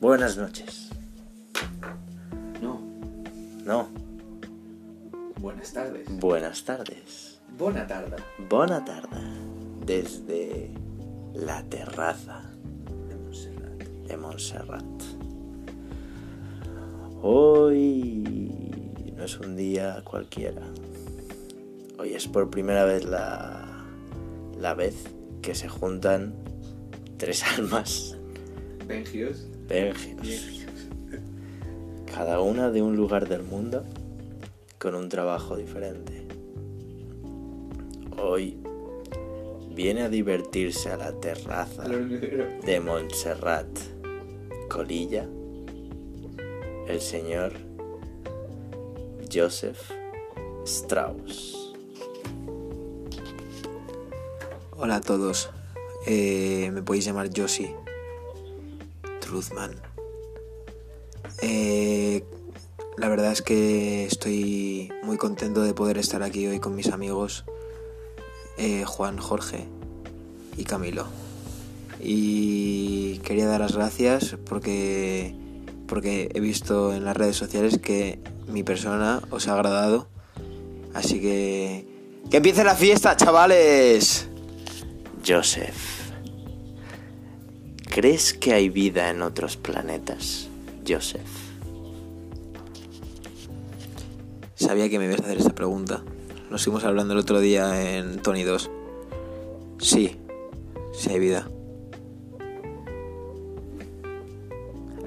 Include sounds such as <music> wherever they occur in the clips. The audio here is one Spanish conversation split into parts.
Buenas noches. No, No, buenas tardes. buenas tardes. Buena tarde. Bona tarda. Desde la terraza De Montserrat. de Montserrat. Hoy no es un día cualquiera. Hoy es por primera vez la, la vez que se juntan tres <laughs> almas Bengios. Cada una de un lugar del mundo con un trabajo diferente. Hoy viene a divertirse a la terraza de Montserrat Colilla el señor Joseph Strauss. Hola a todos, Eh, me podéis llamar Josie Truthman. Eh, la verdad es que estoy muy contento de poder estar aquí hoy con mis amigos eh, Juan, Jorge y Camilo. Y quería dar las gracias porque, porque he visto en las redes sociales que mi persona os ha agradado. Así que... ¡Que empiece la fiesta, chavales! Joseph. ¿Crees que hay vida en otros planetas, Joseph? Sabía que me ibas a hacer esa pregunta. Nos fuimos hablando el otro día en Tony 2. Sí, sí hay vida.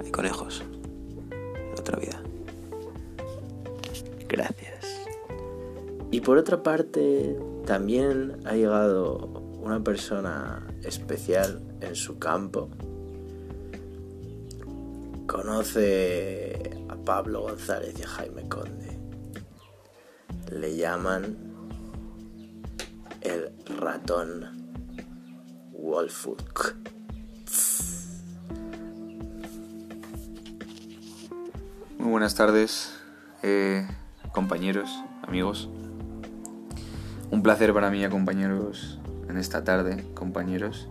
Hay conejos. En otra vida. Gracias. Y por otra parte, también ha llegado una persona especial en su campo. Conoce a Pablo González y a Jaime Conde. Le llaman el ratón Wolfuk. Muy buenas tardes, eh, compañeros, amigos. Un placer para mí acompañaros en esta tarde, compañeros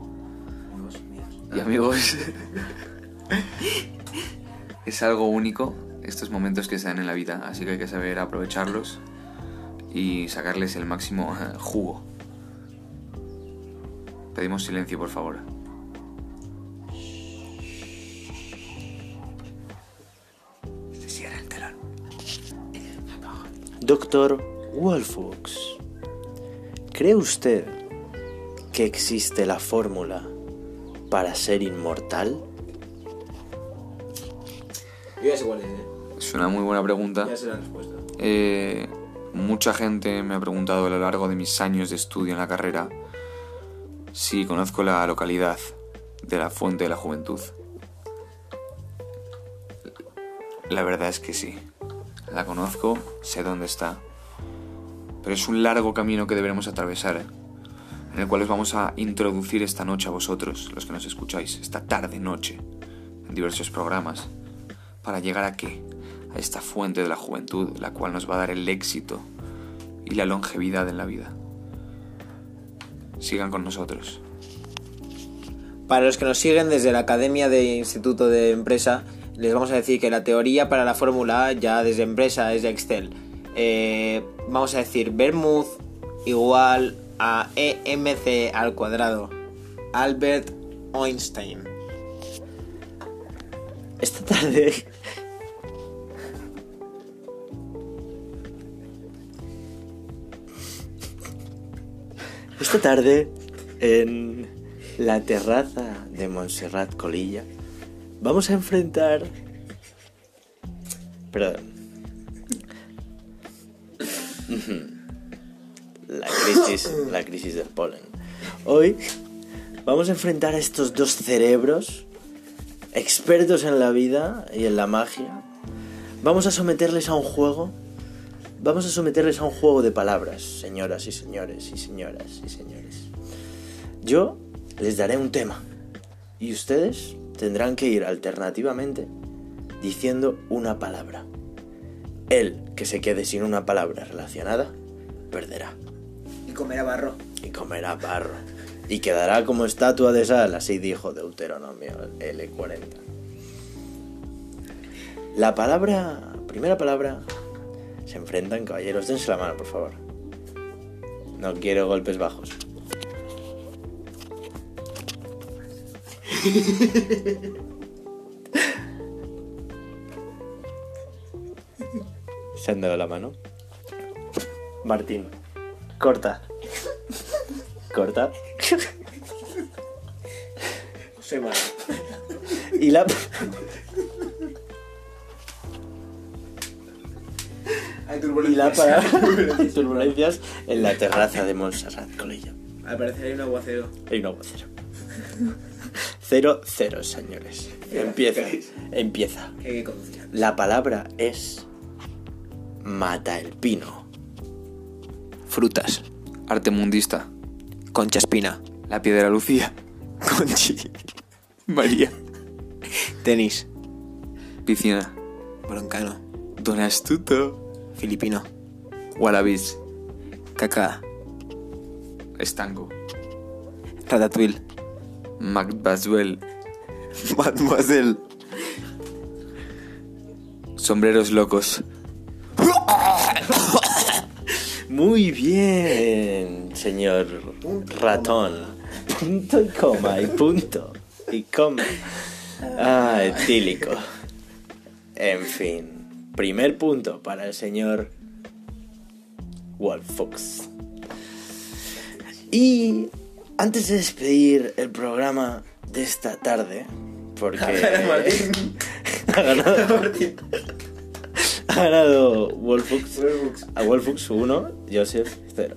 y amigos. <laughs> es algo único estos momentos que se dan en la vida, así que hay que saber aprovecharlos y sacarles el máximo eh, jugo. Pedimos silencio, por favor. Se cierra el telón. Doctor Wolfux, ¿cree usted que existe la fórmula para ser inmortal? Yo ya sé cuál es, ¿eh? Es una muy buena pregunta. Ya sé la respuesta. Eh, mucha gente me ha preguntado a lo largo de mis años de estudio en la carrera si conozco la localidad de la Fuente de la Juventud. La verdad es que sí. La conozco, sé dónde está. Pero es un largo camino que deberemos atravesar, ¿eh? En el cual os vamos a introducir esta noche a vosotros, los que nos escucháis, esta tarde-noche, en diversos programas, para llegar a qué? A esta fuente de la juventud, la cual nos va a dar el éxito y la longevidad en la vida. Sigan con nosotros. Para los que nos siguen desde la Academia de Instituto de Empresa, les vamos a decir que la teoría para la fórmula A ya desde empresa es de Excel. Eh, vamos a decir Vermouth igual a EMC al cuadrado. Albert Einstein. Esta tarde... Esta tarde, en la terraza de Montserrat Colilla, vamos a enfrentar... Perdón. La crisis, la crisis del polen. Hoy vamos a enfrentar a estos dos cerebros expertos en la vida y en la magia. Vamos a someterles a un juego. Vamos a someterles a un juego de palabras, señoras y señores y señoras y señores. Yo les daré un tema y ustedes tendrán que ir alternativamente diciendo una palabra. El que se quede sin una palabra relacionada perderá comerá barro. y comerá barro y quedará como estatua de sal, así dijo Deuteronomio L40. La palabra, primera palabra, se enfrentan caballeros. Dense la mano, por favor. No quiero golpes bajos. <laughs> Se han dado la mano. Martín, corta. Corta. José Manuel. Y la... Hay Y la palabra <laughs> turbulencias en la terraza de Montserrat Colillo. Al parecer hay un aguacero. Hay un aguacero. Cero, cero, señores. Empieza. Empieza. Hay conducir. La palabra es mata el pino. Frutas. Arte mundista. Concha espina. La piedra Lucía. Conchi. María. Tenis. Piscina. Broncano. Don Astuto. Filipino. Wallabies. Caca. Estanco. Ratatouille. Macbaswell. Mademoiselle. Sombreros locos. Muy bien, señor ratón. Punto y coma y punto y coma. Ah, etílico. En fin, primer punto para el señor Wolfox. Y antes de despedir el programa de esta tarde, porque <laughs> <laughs> ganado, ha ganado Wolfux, a Wolfux 1, Joseph 0.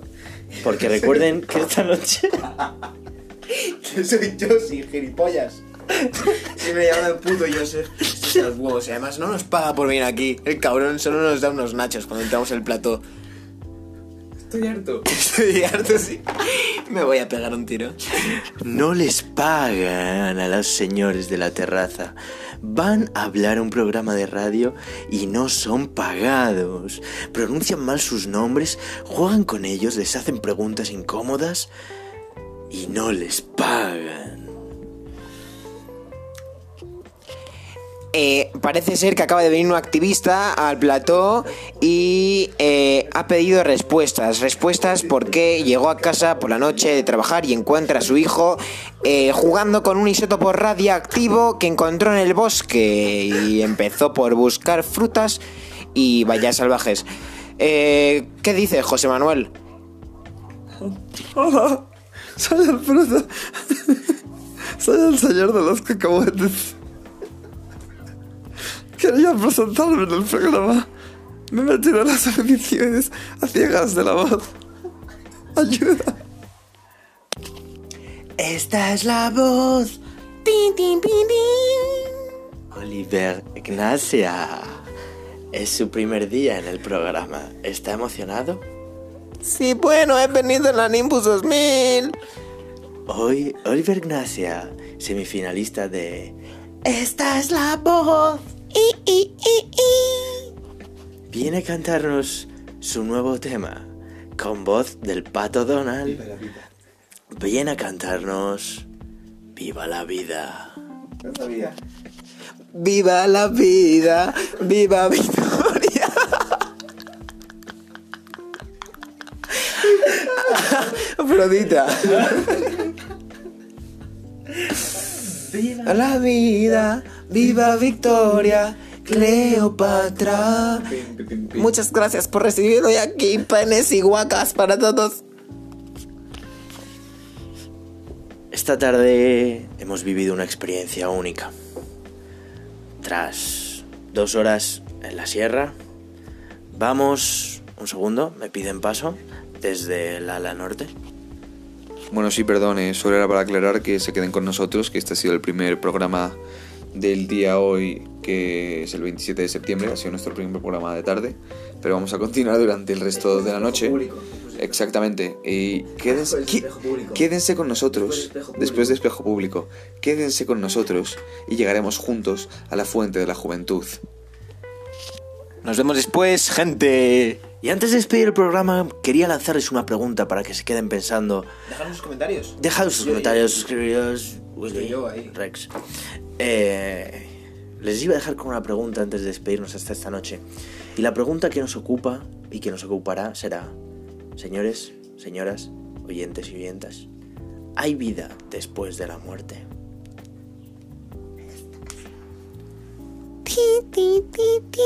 Porque recuerden que esta noche <laughs> Soy yo, sí, gilipollas. Sí me llama el puto Joseph. Los huevos. Y además no nos paga por venir aquí. El cabrón solo nos da unos nachos cuando entramos el plató. Estoy harto. <laughs> Estoy harto, sí. Me voy a pegar un tiro. no les pagan a los señores de la terraza. Van a hablar a un programa de radio y no son pagados. Pronuncian mal sus nombres, juegan con ellos, les hacen preguntas incómodas y no les pagan. Eh, parece ser que acaba de venir un activista al plató y eh, ha pedido respuestas. Respuestas porque llegó a casa por la noche de trabajar y encuentra a su hijo eh, jugando con un isótopo radiactivo que encontró en el bosque y empezó por buscar frutas y vallas salvajes. Eh, ¿Qué dice José Manuel? Hola, <laughs> soy Alfredo. Soy el señor de los cacahuetes. Quería presentarme en el programa. Me he metido en las audiciones a ciegas de la voz. Ayuda. Esta es la voz. Tin, tin, tin, tin. Oliver Ignacia. Es su primer día en el programa. ¿Está emocionado? Sí, bueno, he venido en la Nimbus 2000. Hoy, Oliver Ignacia, semifinalista de Esta es la voz. I, i, i, i. Viene a cantarnos su nuevo tema con voz del pato Donald. Viene a cantarnos Viva la vida. Viva la vida, viva Victoria. <laughs> Afrodita. Viva la vida, viva Victoria, Cleopatra. Muchas gracias por recibirme hoy aquí, penes y guacas para todos. Esta tarde hemos vivido una experiencia única. Tras dos horas en la sierra, vamos... Un segundo, me piden paso desde el ala norte. Bueno, sí, perdón, eh, solo era para aclarar que se queden con nosotros, que este ha sido el primer programa del día hoy, que es el 27 de septiembre, ha sido nuestro primer programa de tarde, pero vamos a continuar durante el resto de la noche. Exactamente, y quédense, quédense con nosotros, después de espejo público, quédense con nosotros y llegaremos juntos a la fuente de la juventud. Nos vemos después, gente. Y antes de despedir el programa, quería lanzarles una pregunta para que se queden pensando. Dejad sus comentarios. Dejad sus Yo- comentarios, suscribiros. Willy, yo ahí. Rex. Eh, les iba a dejar con una pregunta antes de despedirnos hasta esta noche. Y la pregunta que nos ocupa y que nos ocupará será, señores, señoras, oyentes y oyentas, ¿hay vida después de la muerte? Ti, ti, ti, ti.